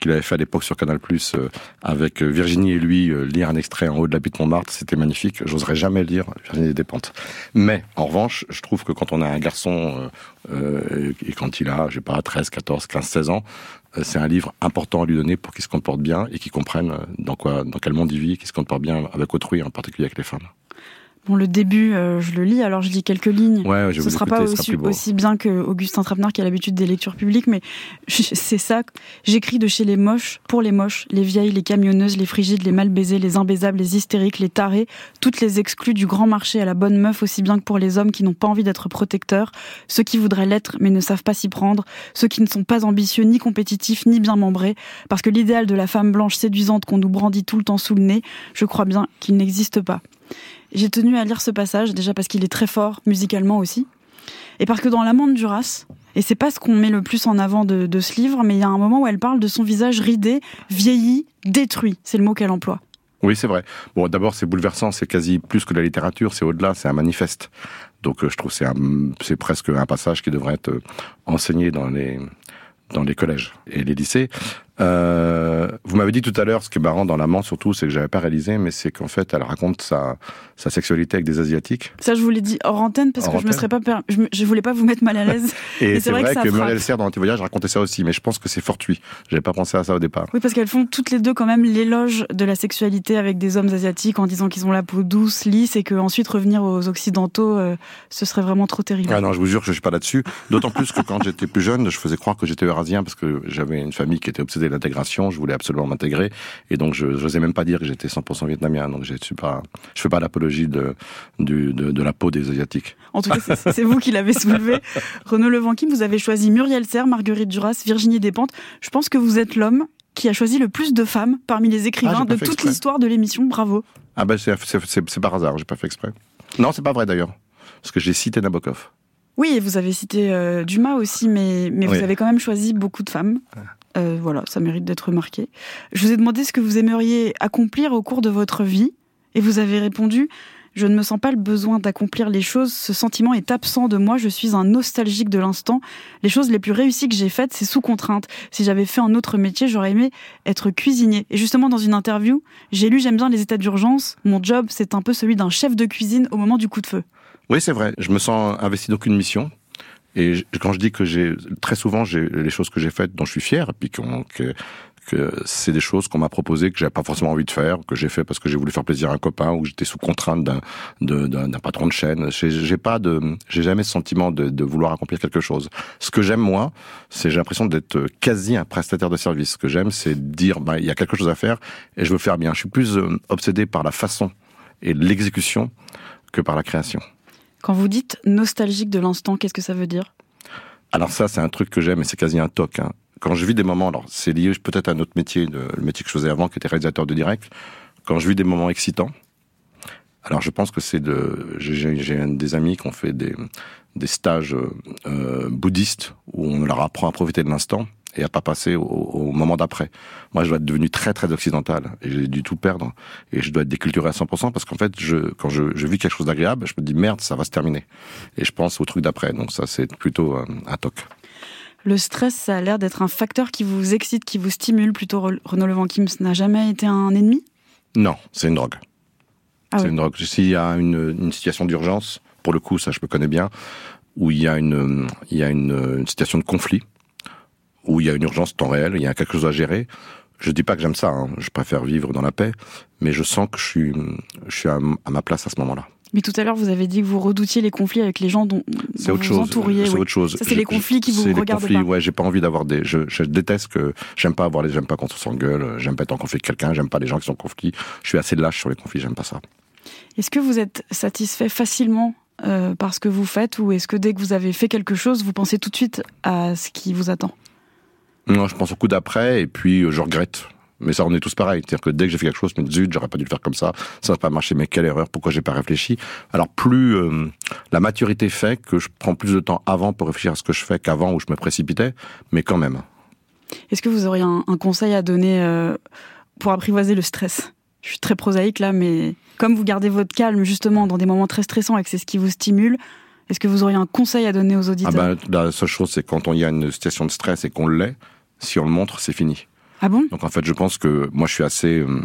qu'il avait fait à l'époque sur Canal Plus avec euh, Virginie et lui euh, lire un extrait en haut de la butte Montmartre. C'était magnifique. J'oserais jamais lire Virginie Despentes. Mais en revanche, je trouve que quand on a un garçon euh, euh, et quand il a, je sais pas, 13, 14, 15, 16 ans, euh, c'est un livre important à lui donner pour qu'il se comporte bien et qu'il comprenne euh, dans quoi, dans quel monde il vit, qu'il se comporte bien avec autrui, en particulier avec les femmes. Bon, le début, euh, je le lis, alors je lis quelques lignes. Ouais, je Ce sera écouter, pas sera aussi, bien que Augustin Trapenard qui a l'habitude des lectures publiques, mais c'est ça. J'écris de chez les moches, pour les moches, les vieilles, les camionneuses, les frigides, les mal baisées, les imbaisables, les hystériques, les tarés, toutes les exclus du grand marché à la bonne meuf, aussi bien que pour les hommes qui n'ont pas envie d'être protecteurs, ceux qui voudraient l'être mais ne savent pas s'y prendre, ceux qui ne sont pas ambitieux, ni compétitifs, ni bien membrés, parce que l'idéal de la femme blanche séduisante qu'on nous brandit tout le temps sous le nez, je crois bien qu'il n'existe pas. J'ai tenu à lire ce passage, déjà parce qu'il est très fort, musicalement aussi, et parce que dans L'amande du race, et c'est pas ce qu'on met le plus en avant de, ce livre, mais il y a un moment où elle parle de son visage ridé, vieilli, détruit, c'est le mot qu'elle emploie. Oui, c'est vrai. Bon, d'abord, c'est bouleversant, c'est quasi plus que la littérature, c'est au-delà, c'est un manifeste. Donc, euh, je trouve c'est c'est presque un passage qui devrait être euh, enseigné dans les dans les collèges et les lycées. Euh, vous m'avez dit tout à l'heure, ce qui est marrant dans l'amant surtout, c'est que j'avais pas réalisé, mais c'est qu'en fait, elle raconte sa, sa sexualité avec des asiatiques. Ça, je vous l'ai dit hors antenne parce Hors que je me antenne. serais pas, per- je, me- je voulais pas vous mettre mal à l'aise. Et, c'est vrai, que ça que frappe. Muriel Serre, dans Antivoyage, racontait ça aussi, mais je pense que c'est fortuit. J'avais pas pensé à ça au départ. Oui, parce qu'elles font toutes les deux quand même l'éloge de la sexualité avec des hommes asiatiques en disant qu'ils ont la peau douce, lisse et que ensuite revenir aux occidentaux, euh, ce serait vraiment trop terrible. Ah non, je vous jure que je suis pas là-dessus. D'autant plus que quand j'étais plus jeune, je faisais croire que j'étais eurasien parce que j'avais une famille qui était obsédée de l'intégration. Je voulais absolument m'intégrer. Et donc, je n'osais même pas dire que j'étais 100% vietnamien. Donc, je pas, je fais pas l'apologie de, du- de, de la peau des Asiatiques. En tout cas, c'est- vous qui l'avez soulevé. Renaud Levanquim, vous avez choisi Muriel Serre, Marguerite Duras, Virginie Despentes. Je pense que vous êtes l'homme qui a choisi le plus de femmes parmi les Ah, écrivains pas de toute l'histoire de l'émission. Bravo. Ah ben, c'est par hasard. J'ai pas fait exprès. Non, c'est pas vrai d'ailleurs. Parce que j'ai cité Nabokov. Oui, et vous avez cité euh, Dumas aussi, mais, mais Oui. vous avez quand même choisi beaucoup de femmes. Euh, voilà, ça mérite d'être remarqué. Je vous ai demandé ce que vous aimeriez accomplir au cours de votre vie, et vous avez répondu Je ne me sens pas le besoin d'accomplir les choses, ce sentiment est absent de moi, je suis un nostalgique de l'instant. Les choses les plus réussies que j'ai faites, c'est sous contrainte. Si j'avais fait un autre métier, j'aurais aimé être cuisinier. Et justement, dans une interview, j'ai lu J'aime bien les états d'urgence. Mon job, c'est un peu celui d'un chef de cuisine au moment du coup de feu. Oui, c'est vrai. Je me sens investi d'aucune mission. Et quand je dis que j'ai très souvent j'ai les choses que j'ai faites dont je suis fier, puis qu'on- que, que c'est des choses qu'on m'a proposées que j'avais pas forcément envie de faire, que j'ai fait parce que j'ai voulu faire plaisir à un copain ou que j'étais sous contrainte d'un d'un patron de chaîne. J'ai pas de j'ai jamais ce sentiment de, de vouloir accomplir quelque chose. Ce que j'aime moi, c'est j'ai l'impression d'être quasi un prestataire de service. Ce que j'aime, c'est dire bah, il y a quelque chose à faire et je veux faire bien. Je suis plus euh, obsédé par la façon et l'exécution que par la création. Quand vous dites nostalgique de l'instant, qu'est-ce que ça veut dire? Alors ça, c'est un truc que j'aime et c'est quasi un toc. hein. Quand je vis des moments, alors c'est lié peut-être à un autre métier, le métier que je faisais avant, qui était réalisateur de direct. Quand je vis des moments excitants, alors je pense que c'est de, j'ai- des amis qui ont fait des, des stages euh, euh, bouddhistes où on leur apprend à profiter de l'instant et à pas passer au, au moment d'après. Moi, je dois être devenu très très occidental et j'ai dû tout perdre et je dois être déculturé à 100% parce qu'en fait, je, quand je, je vis quelque chose d'agréable, je me dis merde, ça va se terminer et je pense au truc d'après. Donc ça, c'est plutôt euh, un toc. Le stress, ça a l'air d'être un facteur qui vous excite, qui vous stimule. Plutôt, Re- Renaud Levanquim, ce n'a jamais été un ennemi? Non, c'est une drogue. Ah c'est oui. une drogue. S'il y a une, une situation d'urgence, pour le coup, ça je me connais bien, où il y a une, il y a une, une situation de conflit, où il y a une urgence temps réel, il y a quelque chose à gérer, Je dis pas que j'aime ça, hein. je préfère vivre dans la paix, mais je sens que je suis, je suis à, à ma place à ce moment-là. Mais tout à l'heure, vous avez dit que vous redoutiez les conflits avec les gens dont, dont autre vous chose. entouriez. C'est oui. autre chose. C'est les conflits qui vous c'est les regardent conflits, pas. Ouais, j'ai pas envie d'avoir des. Je, je déteste que. J'aime pas avoir les. J'aime pas quand on s'engueule. J'aime pas être en conflit avec quelqu'un. J'aime pas les gens qui sont en conflit. Je suis assez lâche sur les conflits. J'aime pas ça. Est-ce que vous êtes satisfait facilement euh, par ce que vous faites ou est-ce que dès que vous avez fait quelque chose, vous pensez tout de suite à ce qui vous attend? Non, je pense au coup d'après et puis euh, je regrette. Mais ça, on est tous pareils. C'est-à-dire que dès que j'ai fait quelque chose, je me dis zut, j'aurais pas dû le faire comme ça. Ça n'a pas marché. Mais quelle erreur Pourquoi j'ai pas réfléchi? Alors plus euh, la maturité fait que je prends plus de temps avant pour réfléchir à ce que je fais qu'avant où je me précipitais. Mais quand même. Est-ce que vous auriez un, un conseil à donner euh, pour apprivoiser le stress? Je suis très prosaïque là, mais comme vous gardez votre calme justement dans des moments très stressants et que c'est ce qui vous stimule, est-ce que vous auriez un conseil à donner aux Ah auditeurs? ben, la seule chose, c'est quand on y a une situation de stress et qu'on l'est, si on le montre, c'est fini. Ah bon? Donc en fait, je pense que moi, je suis assez. euh,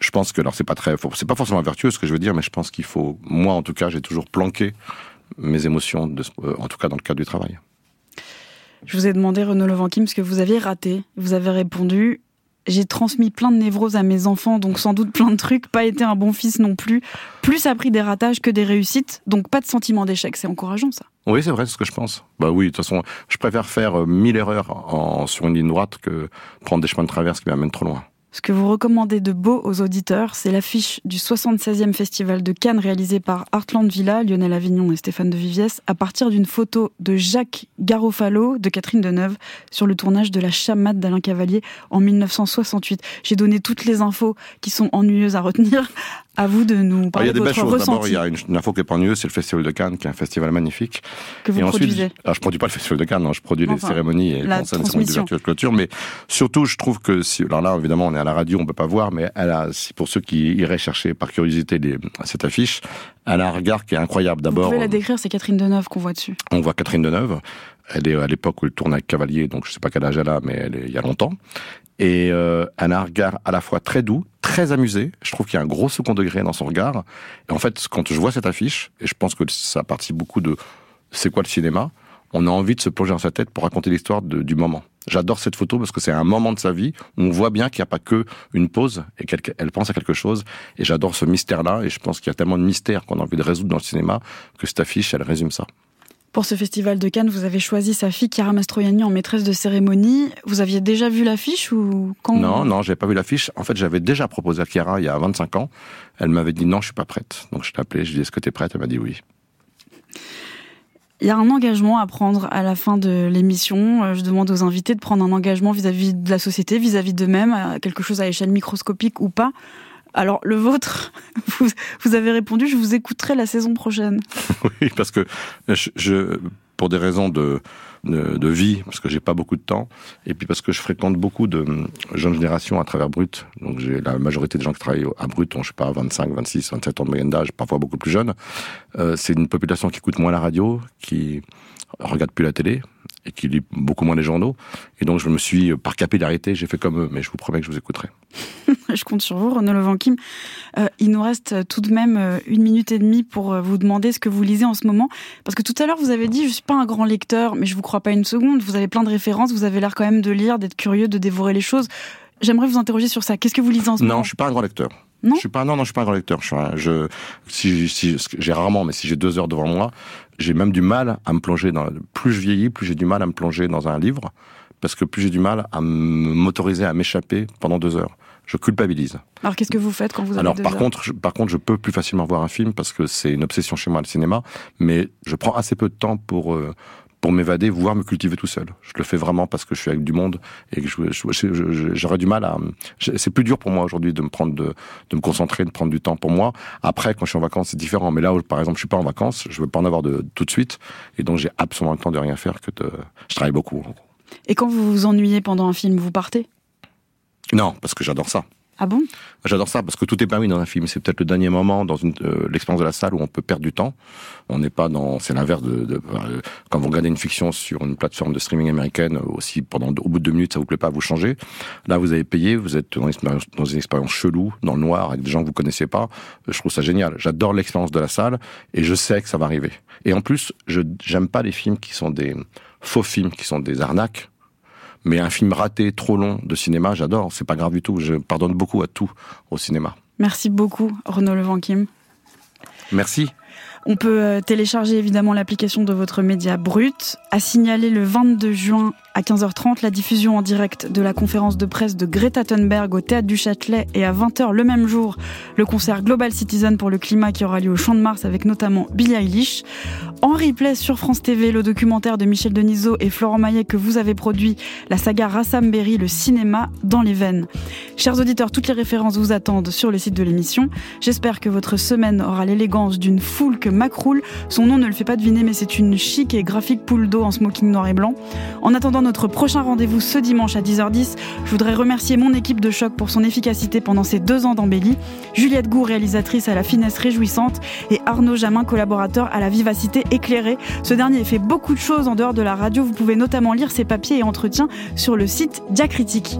Je pense que alors c'est pas très, c'est pas forcément vertueux ce que je veux dire, mais je pense qu'il faut, moi en tout cas, j'ai toujours planqué mes émotions, de, euh, en tout cas dans le cadre du travail. Je vous ai demandé, Renaud Levanquim, ce que vous aviez raté. Vous avez répondu J'ai transmis plein de névroses à mes enfants, donc sans doute plein de trucs. Pas été un bon fils non plus. Plus appris des ratages que des réussites, donc pas de sentiment d'échec. C'est encourageant, ça. Oui, c'est vrai, c'est ce que je pense. Bah oui, de toute façon, je préfère faire euh, mille erreurs sur une ligne droite que prendre des chemins de traverse qui m'amènent trop loin. Ce que vous recommandez de beau aux auditeurs, c'est l'affiche du 76e Festival de Cannes réalisé par Artland Villa, Lionel Avignon et Stéphane de Viviès, à partir d'une photo de Jacques Garofalo de Catherine Deneuve sur le tournage de La Chamade d'Alain Cavalier en 1968. J'ai donné toutes les infos qui sont ennuyeuses à retenir. À vous de nous Alors, il y parler a de des belles choses. D'abord, il y a une, une info qui est c'est le Festival de Cannes, qui est un festival magnifique. que vous et ensuite, produisez. alors, je produis pas le Festival de Cannes, non, je produis les Enfin, cérémonies et les cérémonies de clôture. Mais surtout, je trouve que si, alors là, évidemment, on est à la radio, on peut pas voir, mais elle a, si pour ceux qui iraient chercher par curiosité les- cette affiche, elle a un regard qui est incroyable. Vous D'abord, pouvez la décrire, c'est Catherine Deneuve qu'on voit dessus. on voit Catherine Deneuve. Elle est à l'époque où elle tourne avec Cavalier, donc je sais pas quel âge elle a, mais elle est il y a longtemps. Et euh, elle a un regard à la fois très doux, très amusé. Je trouve qu'il y a un gros second degré dans son regard. Et en fait, quand je vois cette affiche, et je pense que ça participe beaucoup de c'est quoi le cinéma, on a envie de se plonger dans sa tête pour raconter l'histoire du moment. J'adore cette photo parce que c'est un moment de sa vie où on voit bien qu'il n'y a pas que une pause et qu'elle elle pense à quelque chose. Et j'adore ce mystère-là. Et je pense qu'il y a tellement de mystères qu'on a envie de résoudre dans le cinéma que cette affiche, elle résume ça. Pour ce festival de Cannes, vous avez choisi sa fille Chiara Mastroianni en maîtresse de cérémonie. Vous aviez déjà vu l'affiche ou quand Non, non, j'avais pas vu l'affiche. En fait, j'avais déjà proposé à Chiara il y a 25 ans. Elle m'avait dit non, je suis pas prête. Donc je l'ai appelée, je lui ai dit est-ce que t'es prête? Elle m'a dit oui. Il y a un engagement à prendre à la fin de l'émission. Euh, Je demande aux invités de prendre un engagement vis-à-vis de la société, vis-à-vis d'eux-mêmes, à quelque chose à échelle microscopique ou pas. Alors, le vôtre, vous, avez répondu, je vous écouterai la saison prochaine. Oui, parce que je, pour des raisons de, de, vie, parce que j'ai pas beaucoup de temps, et puis parce que je fréquente beaucoup de hum, jeunes générations à travers Brut. Donc j'ai la majorité des gens qui travaillent à Brut ont, je sais pas, 25, 26, 27 ans de moyenne d'âge, parfois beaucoup plus jeunes. Euh, c'est une population qui écoute moins la radio, qui regarde plus la télé et qui lit beaucoup moins les journaux. Et donc je me suis, par capillarité, j'ai fait comme eux, mais je vous promets que je vous écouterai. je compte sur vous, Renaud Levanquim. Euh, il nous reste tout de même euh, une minute et demie pour euh, vous demander ce que vous lisez en ce moment. Parce que tout à l'heure, vous avez dit, je suis pas un grand lecteur, mais je vous crois pas une seconde. Vous avez plein de références, vous avez l'air quand même de lire, d'être curieux, de dévorer les choses. J'aimerais vous interroger sur ça. Qu'est-ce que vous lisez en ce moment? Non, je suis pas un grand lecteur. Non je suis pas non non je suis pas un grand lecteur. Je suis un- je si, si j'ai rarement mais si j'ai deux heures devant moi, j'ai même du mal à me plonger dans. Plus je vieillis, plus j'ai du mal à me plonger dans un livre parce que plus j'ai du mal à m'autoriser à m'échapper pendant deux heures. Je culpabilise. Alors, qu'est-ce que vous faites quand vous avez Alors deux par heures contre, je, par contre, je peux plus facilement voir un film parce que c'est une obsession chez moi le cinéma, mais je prends assez peu de temps pour euh, pour m'évader, voire me cultiver tout seul. Je le fais vraiment parce que je suis avec du monde et que j'aurais du mal à. C'est plus dur pour moi aujourd'hui de me prendre de, de me concentrer, de prendre du temps pour moi. Après, quand je suis en vacances, c'est différent. Mais là, où, par exemple, je suis pas en vacances, je veux pas en avoir de tout de suite, et donc j'ai absolument le temps de rien faire que de. Je travaille beaucoup. en gros. Et quand vous vous ennuyez pendant un film, vous partez? Non, parce que j'adore ça. Ah bon? J'adore ça parce que tout est permis dans un film. C'est peut-être le dernier moment dans euh, l'expérience de la salle où on peut perdre du temps. On n'est pas dans. C'est l'inverse de, de- euh, quand vous regardez une fiction sur une plateforme de streaming américaine aussi pendant au bout de deux minutes ça vous plaît pas, vous changez. Là vous avez payé, vous êtes dans une expérience, dans une expérience chelou, dans le noir avec des gens que vous connaissez pas. Euh, Je trouve ça génial. J'adore l'expérience de la salle et je sais que ça va arriver. Et en plus, je j'aime pas les films qui sont des faux films, qui sont des arnaques. Mais un film raté, trop long de cinéma, j'adore. C'est pas grave du tout. Je pardonne beaucoup à tout au cinéma. Merci beaucoup, Renaud Levanquim. Merci. On peut euh, télécharger évidemment l'application de votre média brut. À signaler le 22 juin à 15h30 la diffusion en direct de la conférence de presse de Greta Thunberg au Théâtre du Châtelet et à 20h le même jour le concert Global Citizen pour le climat qui aura lieu au Champ de Mars avec notamment Billie Eilish. En replay sur France TV, le documentaire de Michel Denisot et Florent Maillet que vous avez produit, la saga Rassam Berry, le cinéma dans les veines. Chers auditeurs, toutes les références vous attendent sur le site de l'émission. J'espère que votre semaine aura l'élégance d'une foule que Macroul. Son nom ne le fait pas deviner, mais c'est une chic et graphique poule d'eau en smoking noir et blanc. En attendant notre prochain rendez-vous ce dimanche à 10h10, je voudrais remercier mon équipe de choc pour son efficacité pendant ces deux ans d'embellie. Juliette Gou, réalisatrice à la finesse réjouissante, et Arnaud Jamin, collaborateur à la vivacité éclairée. Ce dernier fait beaucoup de choses en dehors de la radio. Vous pouvez notamment lire ses papiers et entretiens sur le site Diacritique.